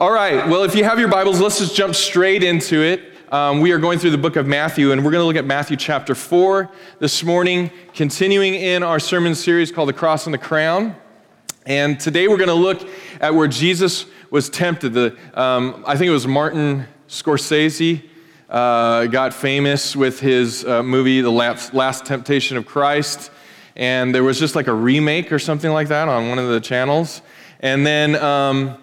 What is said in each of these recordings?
All right, well, if you have your Bibles, let's just jump straight into it. Um, we are going through the book of Matthew, and we're going to look at Matthew chapter 4 this morning, continuing in our sermon series called The Cross and the Crown. And today we're going to look at where Jesus was tempted. The, um, I think it was Martin Scorsese uh, got famous with his uh, movie, The Last, Last Temptation of Christ. And there was just like a remake or something like that on one of the channels. And then um,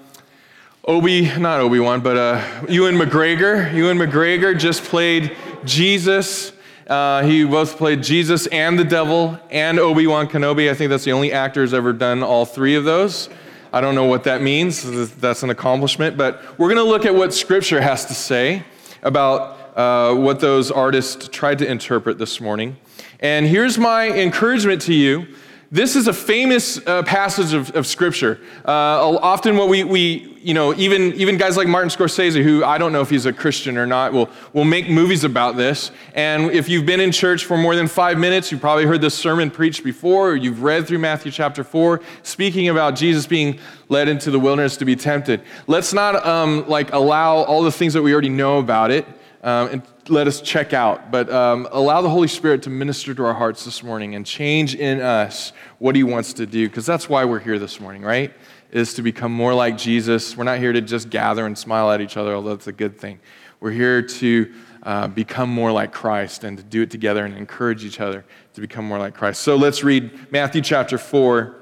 Obi, not Obi Wan, but uh, Ewan McGregor. Ewan McGregor just played Jesus. Uh, he both played Jesus and the devil and Obi Wan Kenobi. I think that's the only actor who's ever done all three of those. I don't know what that means. That's an accomplishment. But we're going to look at what Scripture has to say about uh, what those artists tried to interpret this morning. And here's my encouragement to you this is a famous uh, passage of, of Scripture. Uh, often, what we, we, you know, even, even guys like Martin Scorsese, who I don't know if he's a Christian or not, will, will make movies about this. And if you've been in church for more than five minutes, you've probably heard this sermon preached before, or you've read through Matthew chapter 4, speaking about Jesus being led into the wilderness to be tempted. Let's not um, like allow all the things that we already know about it um, and let us check out, but um, allow the Holy Spirit to minister to our hearts this morning and change in us what He wants to do, because that's why we're here this morning, right? Is to become more like Jesus. We're not here to just gather and smile at each other, although that's a good thing. We're here to uh, become more like Christ and to do it together and encourage each other to become more like Christ. So let's read Matthew chapter 4,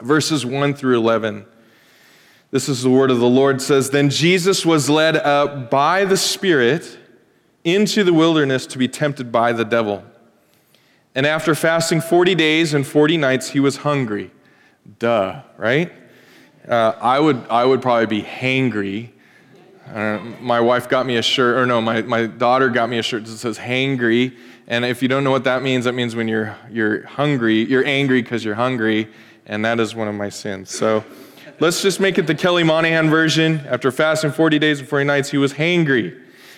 verses 1 through 11. This is the word of the Lord says, Then Jesus was led up by the Spirit into the wilderness to be tempted by the devil. And after fasting 40 days and 40 nights, he was hungry. Duh, right? Uh, I, would, I would probably be hangry. Uh, my wife got me a shirt, or no, my, my daughter got me a shirt that says hangry. And if you don't know what that means, that means when you're, you're hungry, you're angry because you're hungry. And that is one of my sins. So let's just make it the Kelly Monaghan version. After fasting 40 days and 40 nights, he was hangry.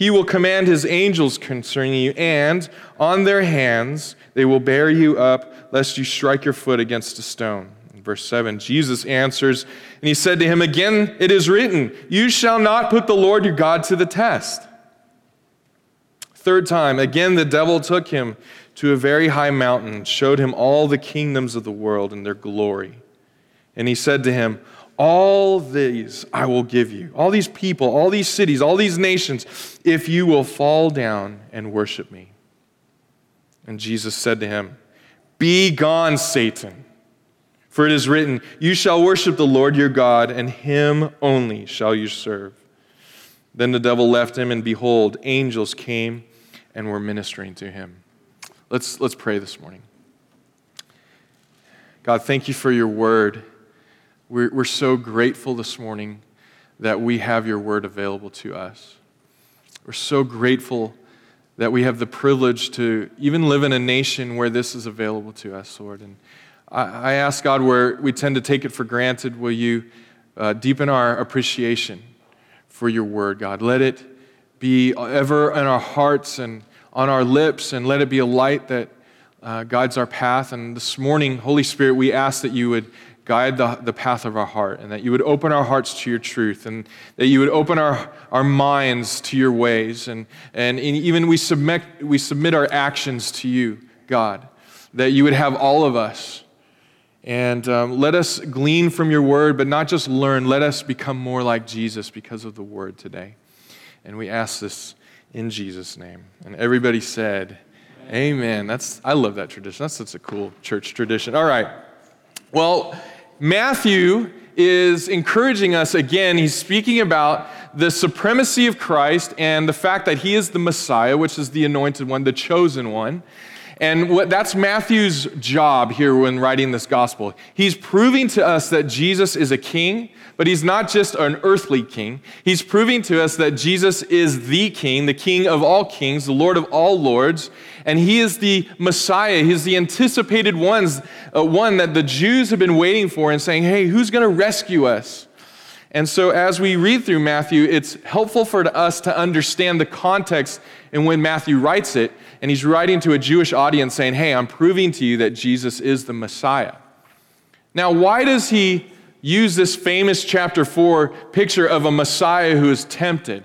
he will command his angels concerning you, and on their hands they will bear you up, lest you strike your foot against a stone. verse 7, Jesus answers, and he said to him, Again, it is written, You shall not put the Lord your God to the test. Third time, again the devil took him to a very high mountain, showed him all the kingdoms of the world and their glory. And he said to him, all these I will give you, all these people, all these cities, all these nations, if you will fall down and worship me. And Jesus said to him, Be gone, Satan. For it is written, You shall worship the Lord your God, and him only shall you serve. Then the devil left him, and behold, angels came and were ministering to him. Let's, let's pray this morning. God, thank you for your word. We're, we're so grateful this morning that we have your word available to us. We're so grateful that we have the privilege to even live in a nation where this is available to us, Lord. And I, I ask God, where we tend to take it for granted, will you uh, deepen our appreciation for your word, God? Let it be ever in our hearts and on our lips, and let it be a light that uh, guides our path. And this morning, Holy Spirit, we ask that you would guide the, the path of our heart, and that you would open our hearts to your truth, and that you would open our, our minds to your ways, and, and even we submit, we submit our actions to you, God, that you would have all of us. And um, let us glean from your word, but not just learn, let us become more like Jesus because of the word today. And we ask this in Jesus' name. And everybody said, Amen. Amen. That's I love that tradition. That's such a cool church tradition. All right. Well, Matthew is encouraging us again. He's speaking about the supremacy of Christ and the fact that he is the Messiah, which is the anointed one, the chosen one. And what, that's Matthew's job here when writing this gospel. He's proving to us that Jesus is a king, but he's not just an earthly king. He's proving to us that Jesus is the king, the king of all kings, the Lord of all lords, and he is the Messiah. He's the anticipated ones, uh, one that the Jews have been waiting for and saying, hey, who's going to rescue us? And so, as we read through Matthew, it's helpful for us to understand the context in when Matthew writes it. And he's writing to a Jewish audience saying, Hey, I'm proving to you that Jesus is the Messiah. Now, why does he use this famous chapter 4 picture of a Messiah who is tempted?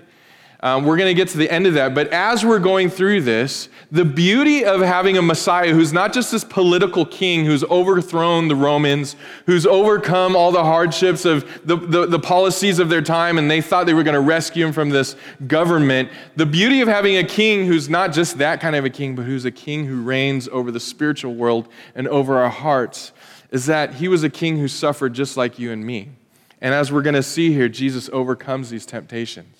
Um, we're going to get to the end of that. But as we're going through this, the beauty of having a Messiah who's not just this political king who's overthrown the Romans, who's overcome all the hardships of the, the, the policies of their time, and they thought they were going to rescue him from this government. The beauty of having a king who's not just that kind of a king, but who's a king who reigns over the spiritual world and over our hearts is that he was a king who suffered just like you and me. And as we're going to see here, Jesus overcomes these temptations.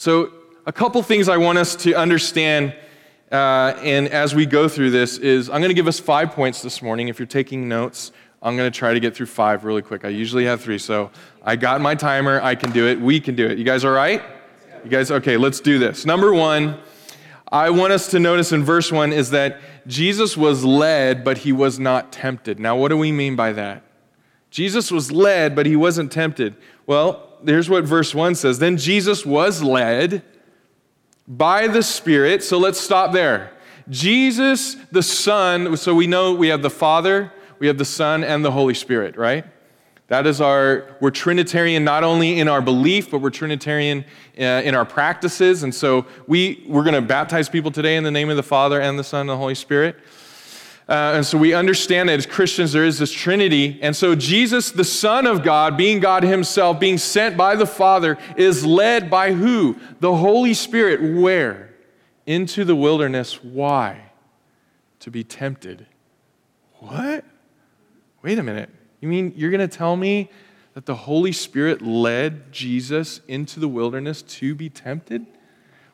So, a couple things I want us to understand uh, and as we go through this is I'm going to give us five points this morning. If you're taking notes, I'm going to try to get through five really quick. I usually have three, so I got my timer. I can do it. We can do it. You guys all right? You guys, okay, let's do this. Number one, I want us to notice in verse one is that Jesus was led, but he was not tempted. Now, what do we mean by that? Jesus was led, but he wasn't tempted. Well, here's what verse 1 says Then Jesus was led by the Spirit. So let's stop there. Jesus, the Son, so we know we have the Father, we have the Son, and the Holy Spirit, right? That is our, we're Trinitarian not only in our belief, but we're Trinitarian uh, in our practices. And so we, we're going to baptize people today in the name of the Father and the Son and the Holy Spirit. Uh, and so we understand that as Christians, there is this Trinity. And so Jesus, the Son of God, being God Himself, being sent by the Father, is led by who? The Holy Spirit. Where? Into the wilderness. Why? To be tempted. What? Wait a minute. You mean you're going to tell me that the Holy Spirit led Jesus into the wilderness to be tempted?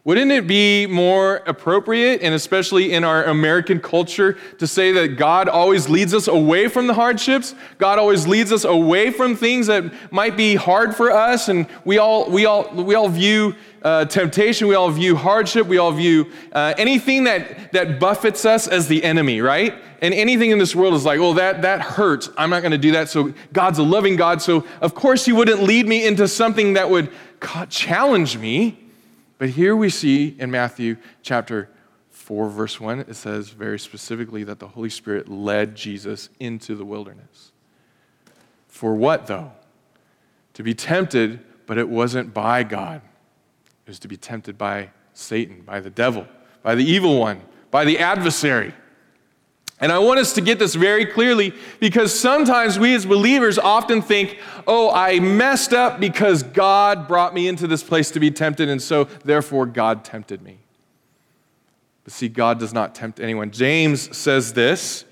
Wouldn't it be more appropriate, and especially in our American culture, to say that God always leads us away from the hardships? God always leads us away from things that might be hard for us, and we all, we all, we all view uh, temptation, we all view hardship, we all view uh, anything that, that buffets us as the enemy, right? And anything in this world is like, oh, that, that hurts. I'm not going to do that. So God's a loving God. So, of course, He wouldn't lead me into something that would challenge me. But here we see in Matthew chapter 4, verse 1, it says very specifically that the Holy Spirit led Jesus into the wilderness. For what, though? To be tempted, but it wasn't by God. It was to be tempted by Satan, by the devil, by the evil one, by the adversary. And I want us to get this very clearly because sometimes we as believers often think, oh, I messed up because God brought me into this place to be tempted, and so therefore God tempted me. But see, God does not tempt anyone. James says this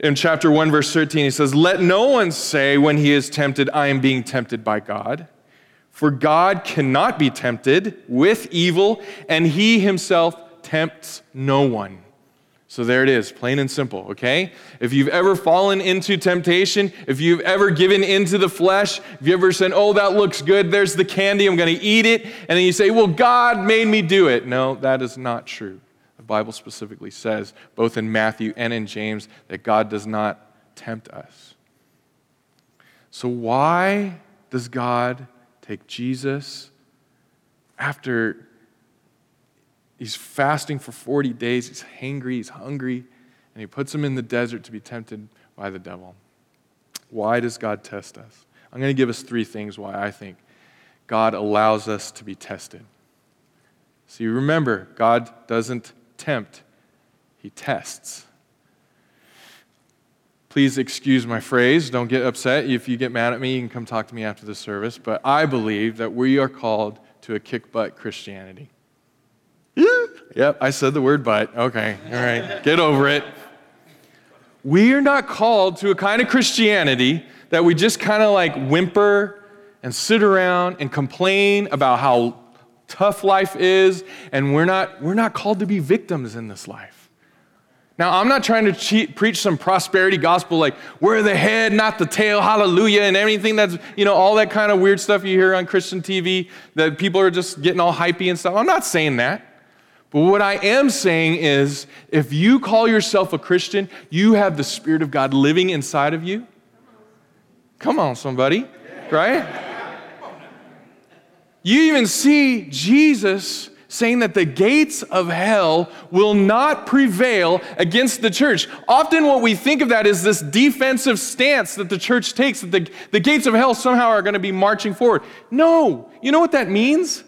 in chapter 1, verse 13. He says, Let no one say when he is tempted, I am being tempted by God. For God cannot be tempted with evil, and he himself tempts no one. So there it is, plain and simple, okay? If you've ever fallen into temptation, if you've ever given into the flesh, if you ever said, oh, that looks good, there's the candy, I'm going to eat it, and then you say, well, God made me do it. No, that is not true. The Bible specifically says, both in Matthew and in James, that God does not tempt us. So why does God take Jesus after He's fasting for 40 days. He's hangry, he's hungry, and he puts him in the desert to be tempted by the devil. Why does God test us? I'm going to give us three things why I think God allows us to be tested. So you remember, God doesn't tempt, He tests. Please excuse my phrase. Don't get upset. If you get mad at me, you can come talk to me after the service. But I believe that we are called to a kick butt Christianity. Yep, I said the word but. Okay, all right, get over it. We are not called to a kind of Christianity that we just kind of like whimper and sit around and complain about how tough life is, and we're not, we're not called to be victims in this life. Now, I'm not trying to cheat, preach some prosperity gospel like we're the head, not the tail, hallelujah, and everything that's, you know, all that kind of weird stuff you hear on Christian TV that people are just getting all hypey and stuff. I'm not saying that. But what I am saying is if you call yourself a Christian, you have the Spirit of God living inside of you. Come on, somebody, right? You even see Jesus saying that the gates of hell will not prevail against the church. Often, what we think of that is this defensive stance that the church takes, that the, the gates of hell somehow are going to be marching forward. No, you know what that means?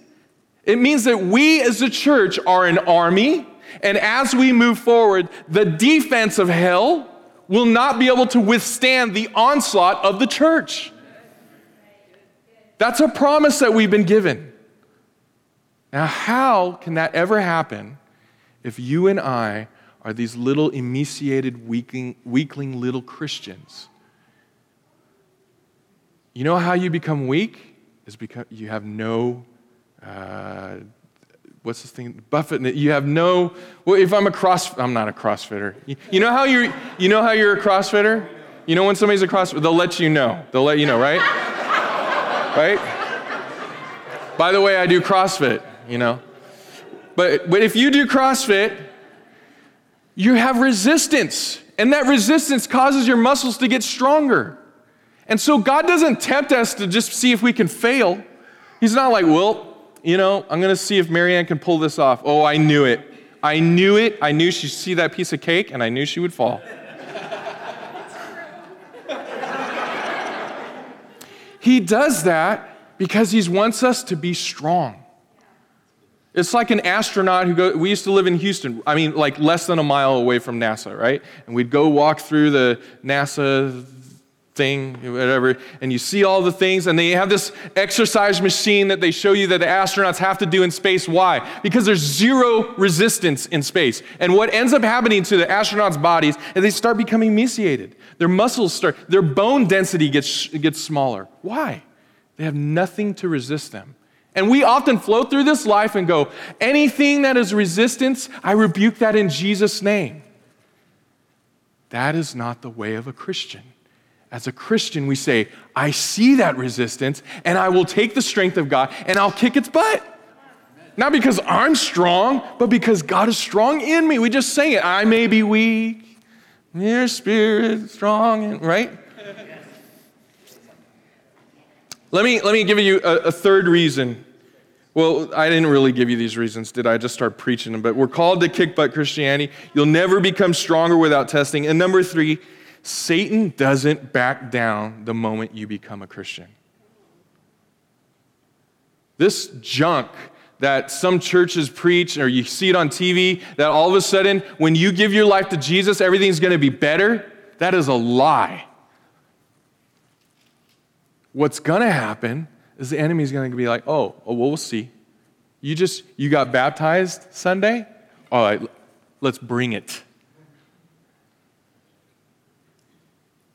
It means that we as a church are an army, and as we move forward, the defense of hell will not be able to withstand the onslaught of the church. That's a promise that we've been given. Now, how can that ever happen if you and I are these little emaciated, weakling, weakling little Christians? You know how you become weak? Is because you have no, uh, what's this thing? Buffett. You have no. Well, if I'm a cross, I'm not a CrossFitter. You know how you're. You know how you're a CrossFitter. You know when somebody's a CrossFitter, they'll let you know. They'll let you know, right? right? By the way, I do CrossFit you know. But, but if you do CrossFit, you have resistance, and that resistance causes your muscles to get stronger. And so God doesn't tempt us to just see if we can fail. He's not like, well, you know, I'm going to see if Marianne can pull this off. Oh, I knew it. I knew it. I knew she'd see that piece of cake, and I knew she would fall. he does that because he wants us to be strong. It's like an astronaut who go, we used to live in Houston, I mean, like less than a mile away from NASA, right? And we'd go walk through the NASA thing, whatever, and you see all the things, and they have this exercise machine that they show you that the astronauts have to do in space. Why? Because there's zero resistance in space. And what ends up happening to the astronauts' bodies is they start becoming emaciated. Their muscles start, their bone density gets, gets smaller. Why? They have nothing to resist them. And we often float through this life and go, anything that is resistance, I rebuke that in Jesus' name. That is not the way of a Christian. As a Christian, we say, I see that resistance and I will take the strength of God and I'll kick its butt. Not because I'm strong, but because God is strong in me. We just say it. I may be weak, your spirit strong, right? Let me, let me give you a, a third reason well, I didn't really give you these reasons, did I? I just start preaching them. But we're called to kick butt Christianity. You'll never become stronger without testing. And number three, Satan doesn't back down the moment you become a Christian. This junk that some churches preach, or you see it on TV, that all of a sudden, when you give your life to Jesus, everything's going to be better, that is a lie. What's going to happen is the enemy's going to be like, oh, oh, well, we'll see. You just, you got baptized Sunday? All right, let's bring it.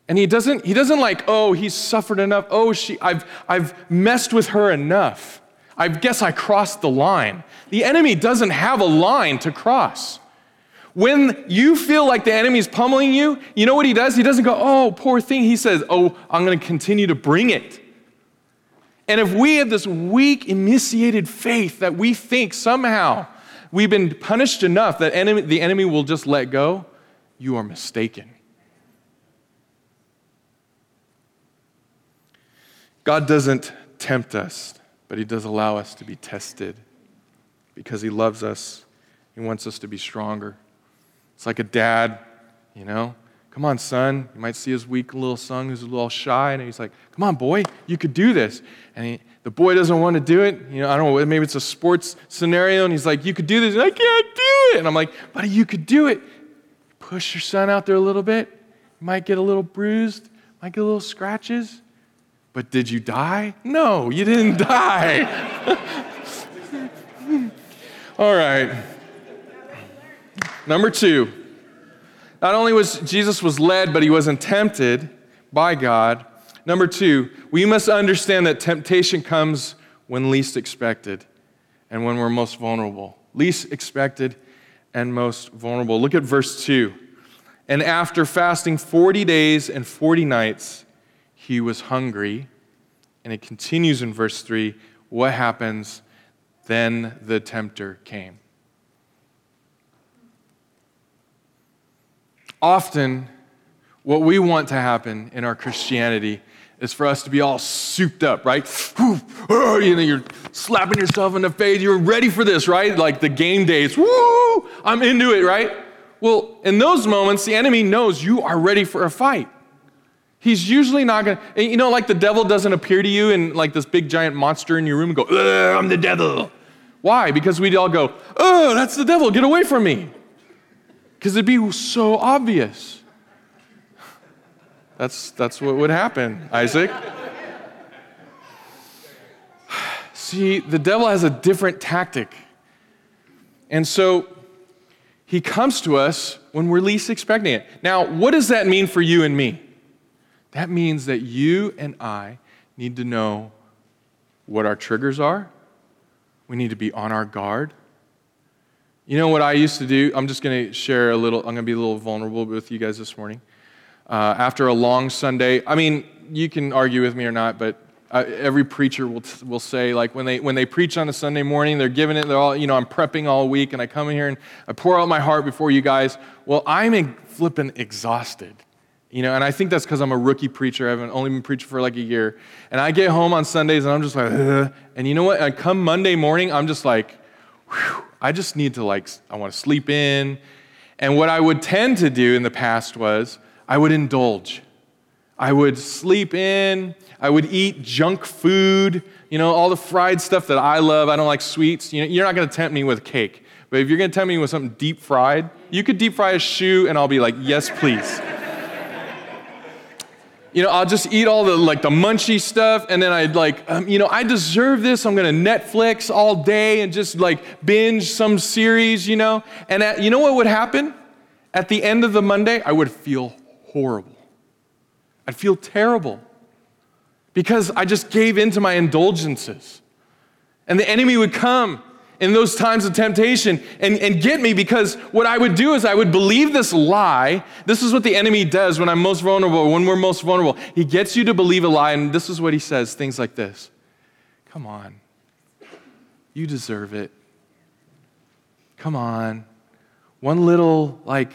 And he doesn't, he doesn't like, oh, he's suffered enough. Oh, she, I've, I've messed with her enough. I guess I crossed the line. The enemy doesn't have a line to cross. When you feel like the enemy's pummeling you, you know what he does? He doesn't go, oh, poor thing. He says, oh, I'm going to continue to bring it. And if we have this weak, emaciated faith that we think somehow we've been punished enough that enemy, the enemy will just let go, you are mistaken. God doesn't tempt us, but He does allow us to be tested because He loves us. He wants us to be stronger. It's like a dad, you know, Come on, son. You might see his weak little son who's a little shy, and he's like, Come on, boy, you could do this. And he, the boy doesn't want to do it. You know, I don't know, maybe it's a sports scenario, and he's like, You could do this. And I can't do it. And I'm like, Buddy, you could do it. Push your son out there a little bit. You might get a little bruised, might get a little scratches. But did you die? No, you didn't die. All right. Number two. Not only was Jesus was led, but he wasn't tempted by God. Number two, we must understand that temptation comes when least expected and when we're most vulnerable. Least expected and most vulnerable. Look at verse 2. And after fasting 40 days and 40 nights, he was hungry. And it continues in verse 3. What happens? Then the tempter came. Often, what we want to happen in our Christianity is for us to be all souped up, right? Oh, you know, you're slapping yourself in the face. You're ready for this, right? Like the game days. Woo! I'm into it, right? Well, in those moments, the enemy knows you are ready for a fight. He's usually not going to, you know, like the devil doesn't appear to you in like this big giant monster in your room and go, I'm the devil. Why? Because we'd all go, oh, that's the devil, get away from me. Because it'd be so obvious. That's, that's what would happen, Isaac. See, the devil has a different tactic. And so he comes to us when we're least expecting it. Now, what does that mean for you and me? That means that you and I need to know what our triggers are. We need to be on our guard. You know what I used to do? I'm just going to share a little, I'm going to be a little vulnerable with you guys this morning. Uh, after a long Sunday, I mean, you can argue with me or not, but uh, every preacher will, will say, like, when they, when they preach on a Sunday morning, they're giving it, they're all, you know, I'm prepping all week, and I come in here and I pour out my heart before you guys. Well, I'm flipping exhausted. You know, and I think that's because I'm a rookie preacher. I haven't only been preaching for like a year. And I get home on Sundays and I'm just like, Ugh. and you know what? I come Monday morning, I'm just like, whew, I just need to like, I want to sleep in. And what I would tend to do in the past was I would indulge. I would sleep in. I would eat junk food, you know, all the fried stuff that I love. I don't like sweets. You know, you're not going to tempt me with cake. But if you're going to tempt me with something deep fried, you could deep fry a shoe and I'll be like, yes, please. You know, I'll just eat all the like the munchy stuff, and then I'd like, um, you know, I deserve this. I'm gonna Netflix all day and just like binge some series, you know. And at, you know what would happen? At the end of the Monday, I would feel horrible. I'd feel terrible because I just gave in to my indulgences. And the enemy would come in those times of temptation and, and get me because what I would do is I would believe this lie. This is what the enemy does when I'm most vulnerable, when we're most vulnerable. He gets you to believe a lie, and this is what he says things like this Come on, you deserve it. Come on. One little, like,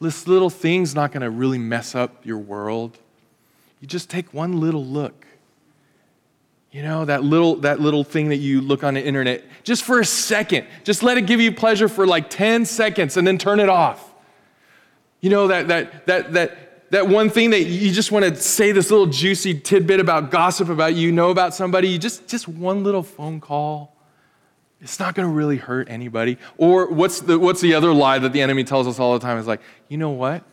this little thing's not to really mess up your world. You just take one little look you know, that little, that little thing that you look on the internet, just for a second. Just let it give you pleasure for like 10 seconds and then turn it off. You know, that, that, that, that, that one thing that you just want to say this little juicy tidbit about gossip about you know about somebody, you just, just one little phone call. It's not going to really hurt anybody. Or what's the, what's the other lie that the enemy tells us all the time? Is like, you know what?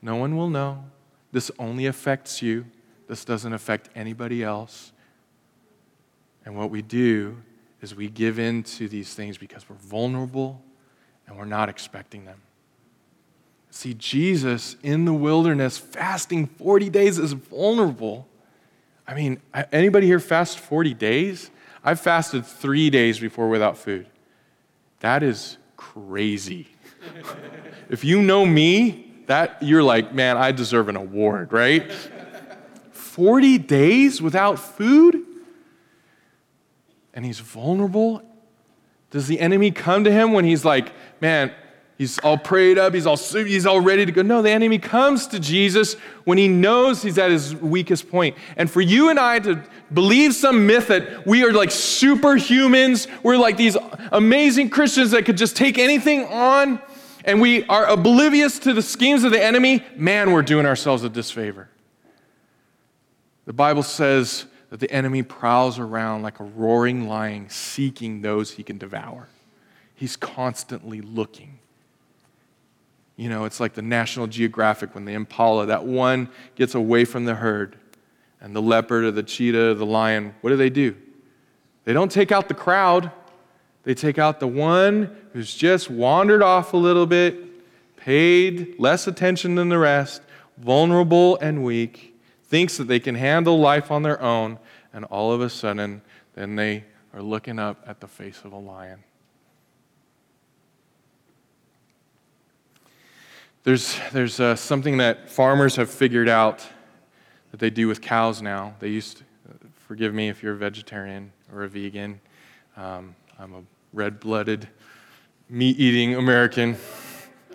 No one will know. This only affects you. This doesn't affect anybody else. And what we do is we give in to these things because we're vulnerable and we're not expecting them. See, Jesus in the wilderness fasting 40 days is vulnerable. I mean, anybody here fast 40 days? I've fasted three days before without food. That is crazy. if you know me, that you're like, man, I deserve an award, right? 40 days without food? And he's vulnerable? Does the enemy come to him when he's like, man, he's all prayed up, he's all, he's all ready to go? No, the enemy comes to Jesus when he knows he's at his weakest point. And for you and I to believe some myth that we are like superhumans, we're like these amazing Christians that could just take anything on, and we are oblivious to the schemes of the enemy, man, we're doing ourselves a disfavor. The Bible says, that the enemy prowls around like a roaring lion seeking those he can devour. He's constantly looking. You know, it's like the National Geographic when the impala, that one gets away from the herd, and the leopard or the cheetah or the lion, what do they do? They don't take out the crowd, they take out the one who's just wandered off a little bit, paid less attention than the rest, vulnerable and weak thinks that they can handle life on their own, and all of a sudden, then they are looking up at the face of a lion. There's, there's uh, something that farmers have figured out that they do with cows now. They used to, forgive me if you're a vegetarian or a vegan. Um, I'm a red blooded, meat eating American,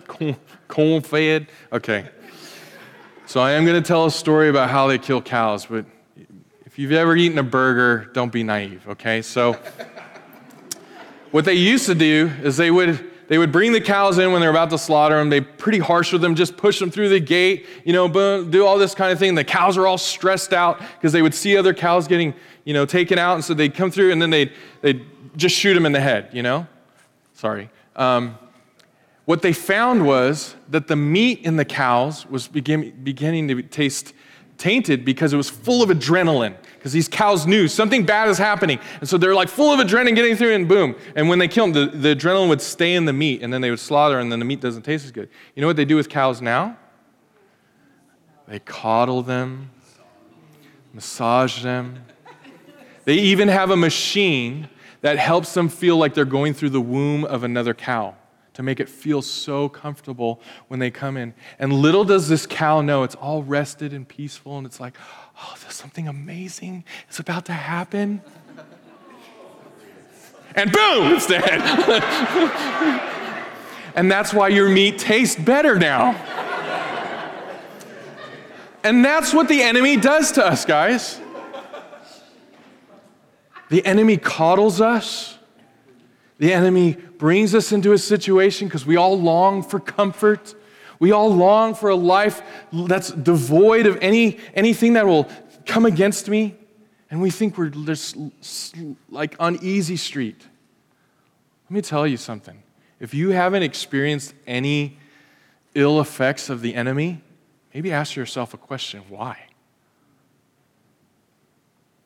corn fed. Okay. So I am going to tell a story about how they kill cows, but if you've ever eaten a burger, don't be naive, okay? So what they used to do is they would they would bring the cows in when they're about to slaughter them. They pretty harsh with them, just push them through the gate, you know, boom, do all this kind of thing. The cows are all stressed out because they would see other cows getting, you know, taken out, and so they'd come through and then they'd they'd just shoot them in the head, you know. Sorry. Um, what they found was that the meat in the cows was begin, beginning to taste tainted because it was full of adrenaline because these cows knew something bad is happening. And so they're like full of adrenaline getting through and boom. And when they kill them, the, the adrenaline would stay in the meat and then they would slaughter and then the meat doesn't taste as good. You know what they do with cows now? They coddle them, massage them. They even have a machine that helps them feel like they're going through the womb of another cow to make it feel so comfortable when they come in. And little does this cow know it's all rested and peaceful and it's like, oh, there's something amazing is about to happen. and boom, it's dead. and that's why your meat tastes better now. and that's what the enemy does to us, guys. The enemy coddles us. The enemy brings us into a situation because we all long for comfort. We all long for a life that's devoid of any, anything that will come against me. And we think we're just like on easy street. Let me tell you something. If you haven't experienced any ill effects of the enemy, maybe ask yourself a question why?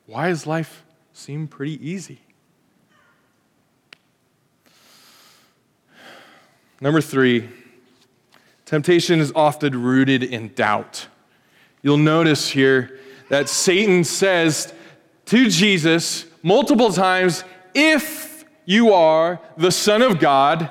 Why does life seem pretty easy? Number three, Temptation is often rooted in doubt. You'll notice here that Satan says to Jesus multiple times, If you are the Son of God,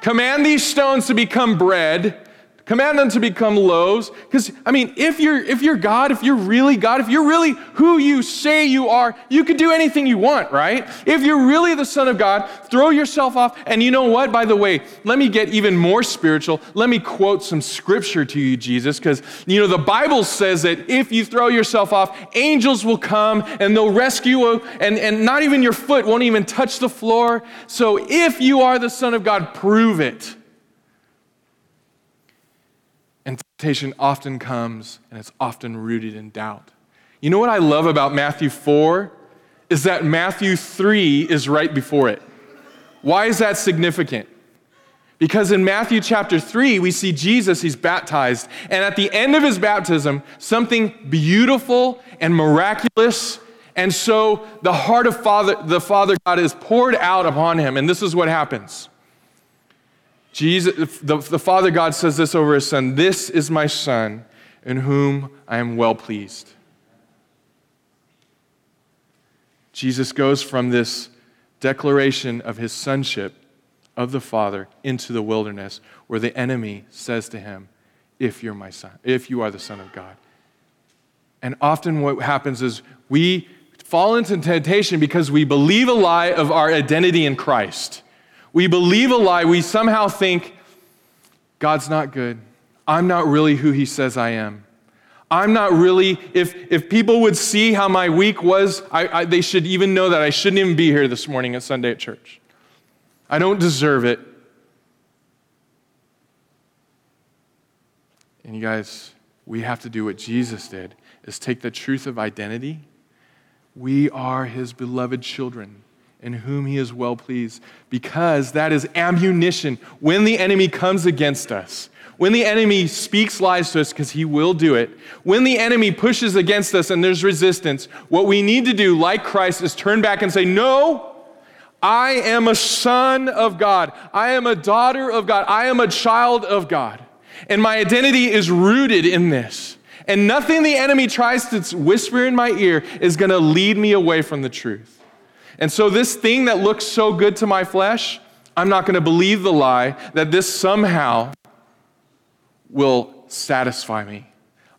command these stones to become bread. Command them to become loaves. Because, I mean, if you're, if you're God, if you're really God, if you're really who you say you are, you could do anything you want, right? If you're really the Son of God, throw yourself off. And you know what? By the way, let me get even more spiritual. Let me quote some scripture to you, Jesus, because, you know, the Bible says that if you throw yourself off, angels will come and they'll rescue you, and, and not even your foot won't even touch the floor. So if you are the Son of God, prove it. And temptation often comes and it's often rooted in doubt. You know what I love about Matthew 4? Is that Matthew 3 is right before it. Why is that significant? Because in Matthew chapter 3, we see Jesus, he's baptized, and at the end of his baptism, something beautiful and miraculous. And so the heart of Father, the Father God is poured out upon him, and this is what happens. Jesus, the, the Father God says this over his son This is my son in whom I am well pleased. Jesus goes from this declaration of his sonship of the Father into the wilderness where the enemy says to him, If you're my son, if you are the Son of God. And often what happens is we fall into temptation because we believe a lie of our identity in Christ. We believe a lie. We somehow think, God's not good. I'm not really who He says I am. I'm not really, if, if people would see how my week was, I, I, they should even know that I shouldn't even be here this morning at Sunday at church. I don't deserve it. And you guys, we have to do what Jesus did, is take the truth of identity. We are his beloved children in whom he is well pleased, because that is ammunition when the enemy comes against us. When the enemy speaks lies to us, because he will do it, when the enemy pushes against us and there's resistance, what we need to do, like Christ, is turn back and say, No, I am a son of God. I am a daughter of God. I am a child of God. And my identity is rooted in this. And nothing the enemy tries to whisper in my ear is going to lead me away from the truth. And so, this thing that looks so good to my flesh, I'm not going to believe the lie that this somehow will satisfy me.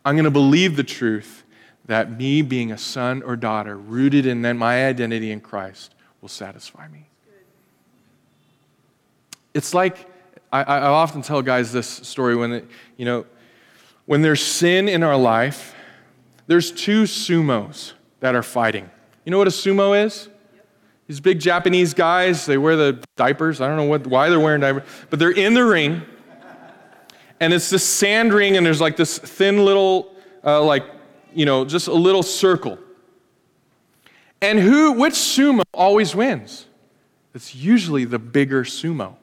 I'm going to believe the truth that me being a son or daughter, rooted in my identity in Christ, will satisfy me. It's like, I, I often tell guys this story when, it, you know, when there's sin in our life, there's two sumos that are fighting. You know what a sumo is? These big Japanese guys, they wear the diapers. I don't know what, why they're wearing diapers, but they're in the ring. And it's this sand ring, and there's like this thin little, uh, like, you know, just a little circle. And who, which sumo always wins? It's usually the bigger sumo.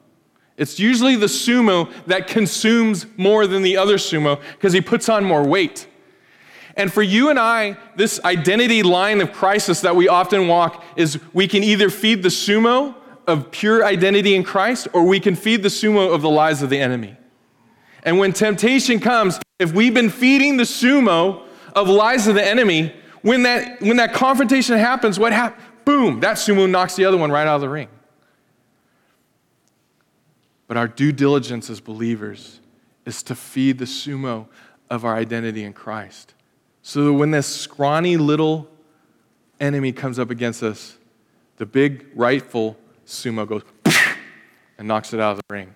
It's usually the sumo that consumes more than the other sumo because he puts on more weight. And for you and I, this identity line of crisis that we often walk is we can either feed the sumo of pure identity in Christ or we can feed the sumo of the lies of the enemy. And when temptation comes, if we've been feeding the sumo of lies of the enemy, when that, when that confrontation happens, what happens? Boom, that sumo knocks the other one right out of the ring. But our due diligence as believers is to feed the sumo of our identity in Christ. So that when this scrawny little enemy comes up against us, the big rightful sumo goes and knocks it out of the ring.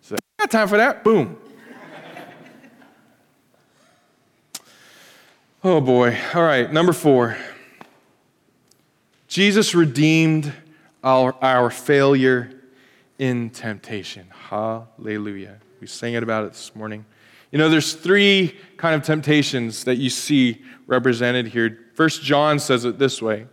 So, got time for that? Boom. oh boy. All right, number four. Jesus redeemed our, our failure in temptation. Hallelujah. We sang it about it this morning. You know, there's three kind of temptations that you see represented here. First John says it this way.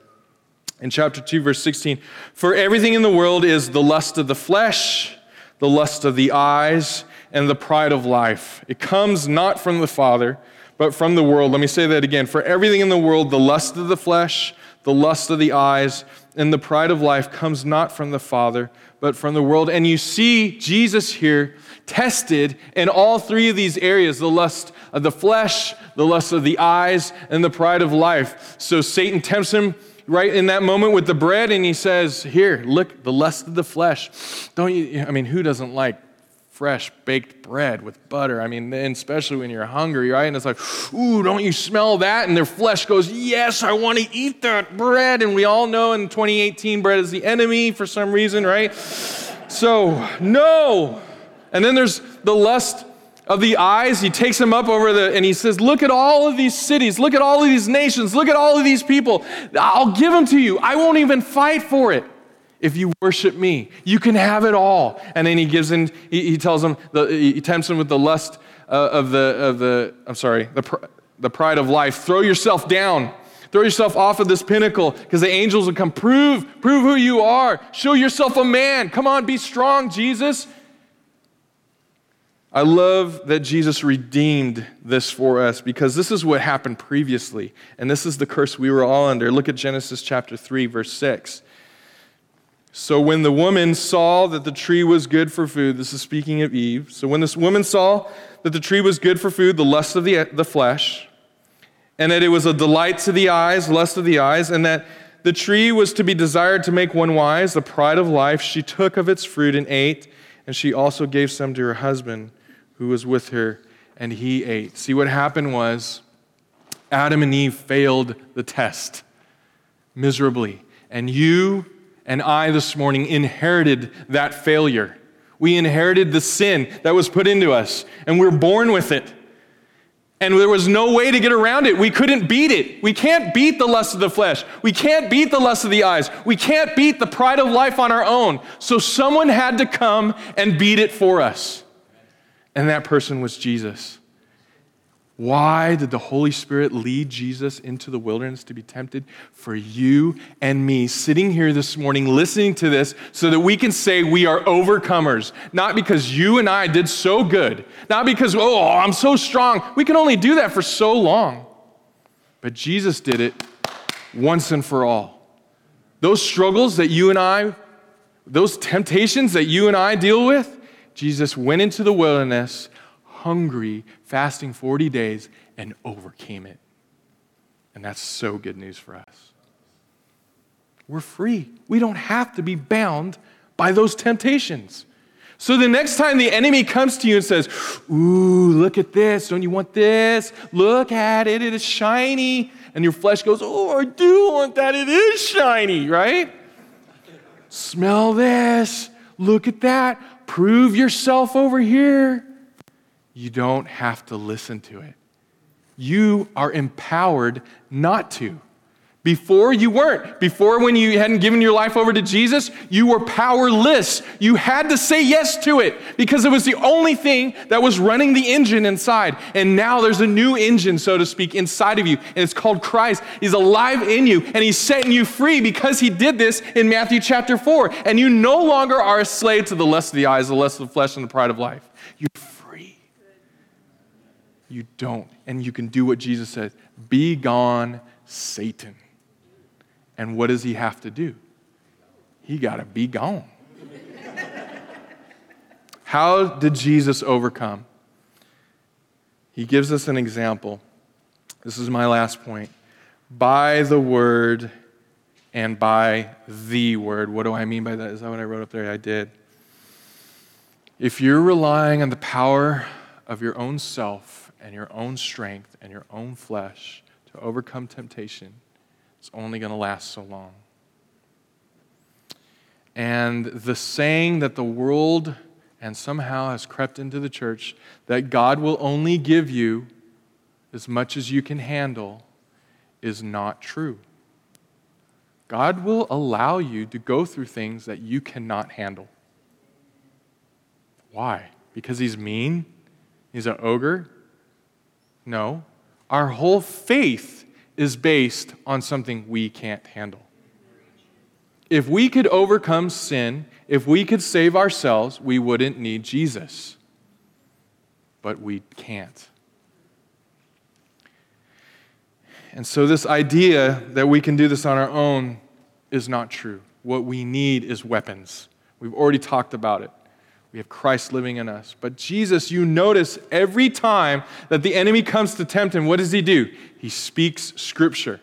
In chapter 2, verse 16, for everything in the world is the lust of the flesh, the lust of the eyes, and the pride of life. It comes not from the Father, but from the world. Let me say that again. For everything in the world, the lust of the flesh, the lust of the eyes, and the pride of life comes not from the Father, but from the world. And you see Jesus here tested in all three of these areas the lust of the flesh, the lust of the eyes, and the pride of life. So Satan tempts him right in that moment with the bread, and he says, Here, look, the lust of the flesh. Don't you? I mean, who doesn't like fresh baked bread with butter. I mean, especially when you're hungry, right? And it's like, ooh, don't you smell that? And their flesh goes, yes, I want to eat that bread. And we all know in 2018, bread is the enemy for some reason, right? So, no. And then there's the lust of the eyes. He takes them up over the, and he says, Look at all of these cities. Look at all of these nations. Look at all of these people. I'll give them to you. I won't even fight for it if you worship me. You can have it all. And then he gives in, he, he tells him, the, he tempts them with the lust uh, of, the, of the, I'm sorry, the, pr- the pride of life. Throw yourself down. Throw yourself off of this pinnacle because the angels will come. Prove, prove who you are. Show yourself a man. Come on, be strong, Jesus. I love that Jesus redeemed this for us because this is what happened previously. And this is the curse we were all under. Look at Genesis chapter 3, verse 6. So when the woman saw that the tree was good for food, this is speaking of Eve. So when this woman saw that the tree was good for food, the lust of the, the flesh, and that it was a delight to the eyes, lust of the eyes, and that the tree was to be desired to make one wise, the pride of life, she took of its fruit and ate, and she also gave some to her husband who was with her, and he ate. See, what happened was Adam and Eve failed the test miserably. And you and I this morning inherited that failure. We inherited the sin that was put into us, and we're born with it. And there was no way to get around it. We couldn't beat it. We can't beat the lust of the flesh. We can't beat the lust of the eyes. We can't beat the pride of life on our own. So someone had to come and beat it for us. And that person was Jesus. Why did the Holy Spirit lead Jesus into the wilderness to be tempted? For you and me, sitting here this morning, listening to this, so that we can say we are overcomers. Not because you and I did so good, not because, oh, I'm so strong. We can only do that for so long. But Jesus did it once and for all. Those struggles that you and I, those temptations that you and I deal with, Jesus went into the wilderness hungry, fasting 40 days, and overcame it. And that's so good news for us. We're free. We don't have to be bound by those temptations. So the next time the enemy comes to you and says, Ooh, look at this. Don't you want this? Look at it. It is shiny. And your flesh goes, Oh, I do want that. It is shiny, right? Smell this. Look at that. Prove yourself over here. You don't have to listen to it. You are empowered not to. Before you weren't. Before, when you hadn't given your life over to Jesus, you were powerless. You had to say yes to it because it was the only thing that was running the engine inside. And now there's a new engine, so to speak, inside of you, and it's called Christ. He's alive in you, and He's setting you free because He did this in Matthew chapter 4. And you no longer are a slave to the lust of the eyes, the lust of the flesh, and the pride of life. You're free. You don't. And you can do what Jesus said Be gone, Satan. And what does he have to do? He got to be gone. How did Jesus overcome? He gives us an example. This is my last point. By the word and by the word. What do I mean by that? Is that what I wrote up there? I did. If you're relying on the power of your own self and your own strength and your own flesh to overcome temptation, it's only going to last so long. And the saying that the world and somehow has crept into the church that God will only give you as much as you can handle is not true. God will allow you to go through things that you cannot handle. Why? Because he's mean? He's an ogre? No. Our whole faith is based on something we can't handle. If we could overcome sin, if we could save ourselves, we wouldn't need Jesus. But we can't. And so, this idea that we can do this on our own is not true. What we need is weapons. We've already talked about it. We have Christ living in us. But Jesus, you notice every time that the enemy comes to tempt him, what does he do? He speaks scripture.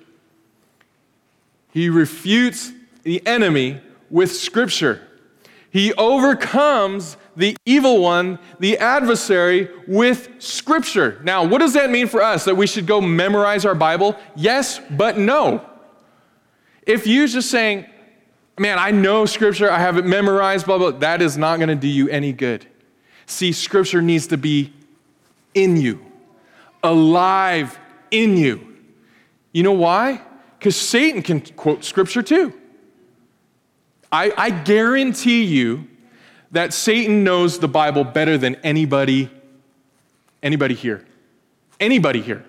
He refutes the enemy with scripture. He overcomes the evil one, the adversary, with scripture. Now, what does that mean for us? That we should go memorize our Bible? Yes, but no. If you're just saying, man, I know scripture, I have it memorized, blah, blah, that is not going to do you any good. See, scripture needs to be in you, alive in you. You know why? Because Satan can quote scripture too. I, I guarantee you that Satan knows the Bible better than anybody, anybody here. Anybody here.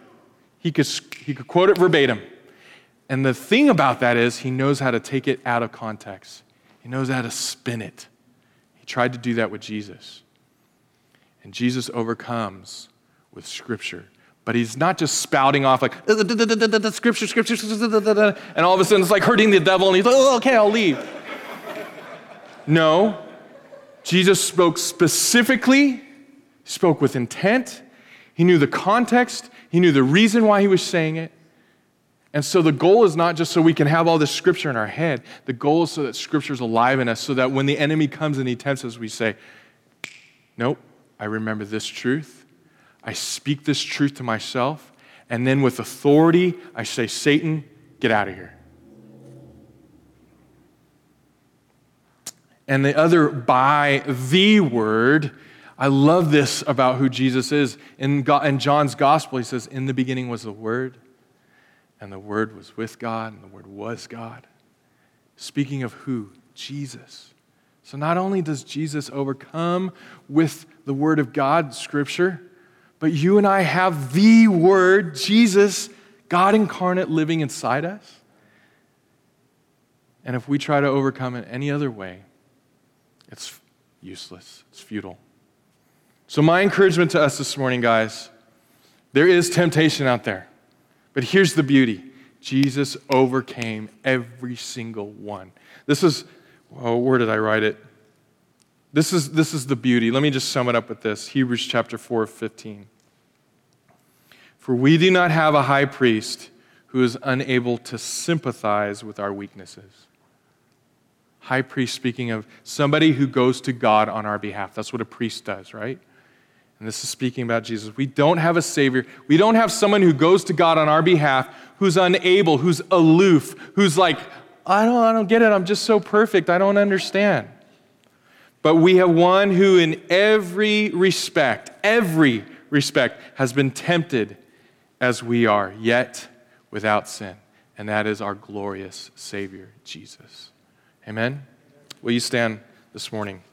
He could, he could quote it verbatim. And the thing about that is, he knows how to take it out of context, he knows how to spin it. He tried to do that with Jesus. And Jesus overcomes with Scripture. But he's not just spouting off like, uh, the scripture, scripture, and all of a sudden it's like hurting the devil, and he's like, oh, okay, I'll leave. no. Jesus spoke specifically, spoke with intent. He knew the context, he knew the reason why he was saying it. And so the goal is not just so we can have all this scripture in our head. The goal is so that scripture is alive in us, so that when the enemy comes and he tempts us, we say, Nope, I remember this truth. I speak this truth to myself. And then with authority, I say, Satan, get out of here. And the other, by the word, I love this about who Jesus is. In, God, in John's gospel, he says, In the beginning was the word and the Word was with God, and the Word was God. Speaking of who? Jesus. So not only does Jesus overcome with the Word of God, Scripture, but you and I have the Word, Jesus, God incarnate, living inside us. And if we try to overcome it any other way, it's useless, it's futile. So, my encouragement to us this morning, guys, there is temptation out there. But here's the beauty Jesus overcame every single one. This is, oh, where did I write it? This is, this is the beauty. Let me just sum it up with this Hebrews chapter 4, 15. For we do not have a high priest who is unable to sympathize with our weaknesses. High priest speaking of somebody who goes to God on our behalf. That's what a priest does, right? And this is speaking about Jesus. We don't have a Savior. We don't have someone who goes to God on our behalf who's unable, who's aloof, who's like, I don't, I don't get it. I'm just so perfect. I don't understand. But we have one who, in every respect, every respect, has been tempted as we are, yet without sin. And that is our glorious Savior, Jesus. Amen? Will you stand this morning?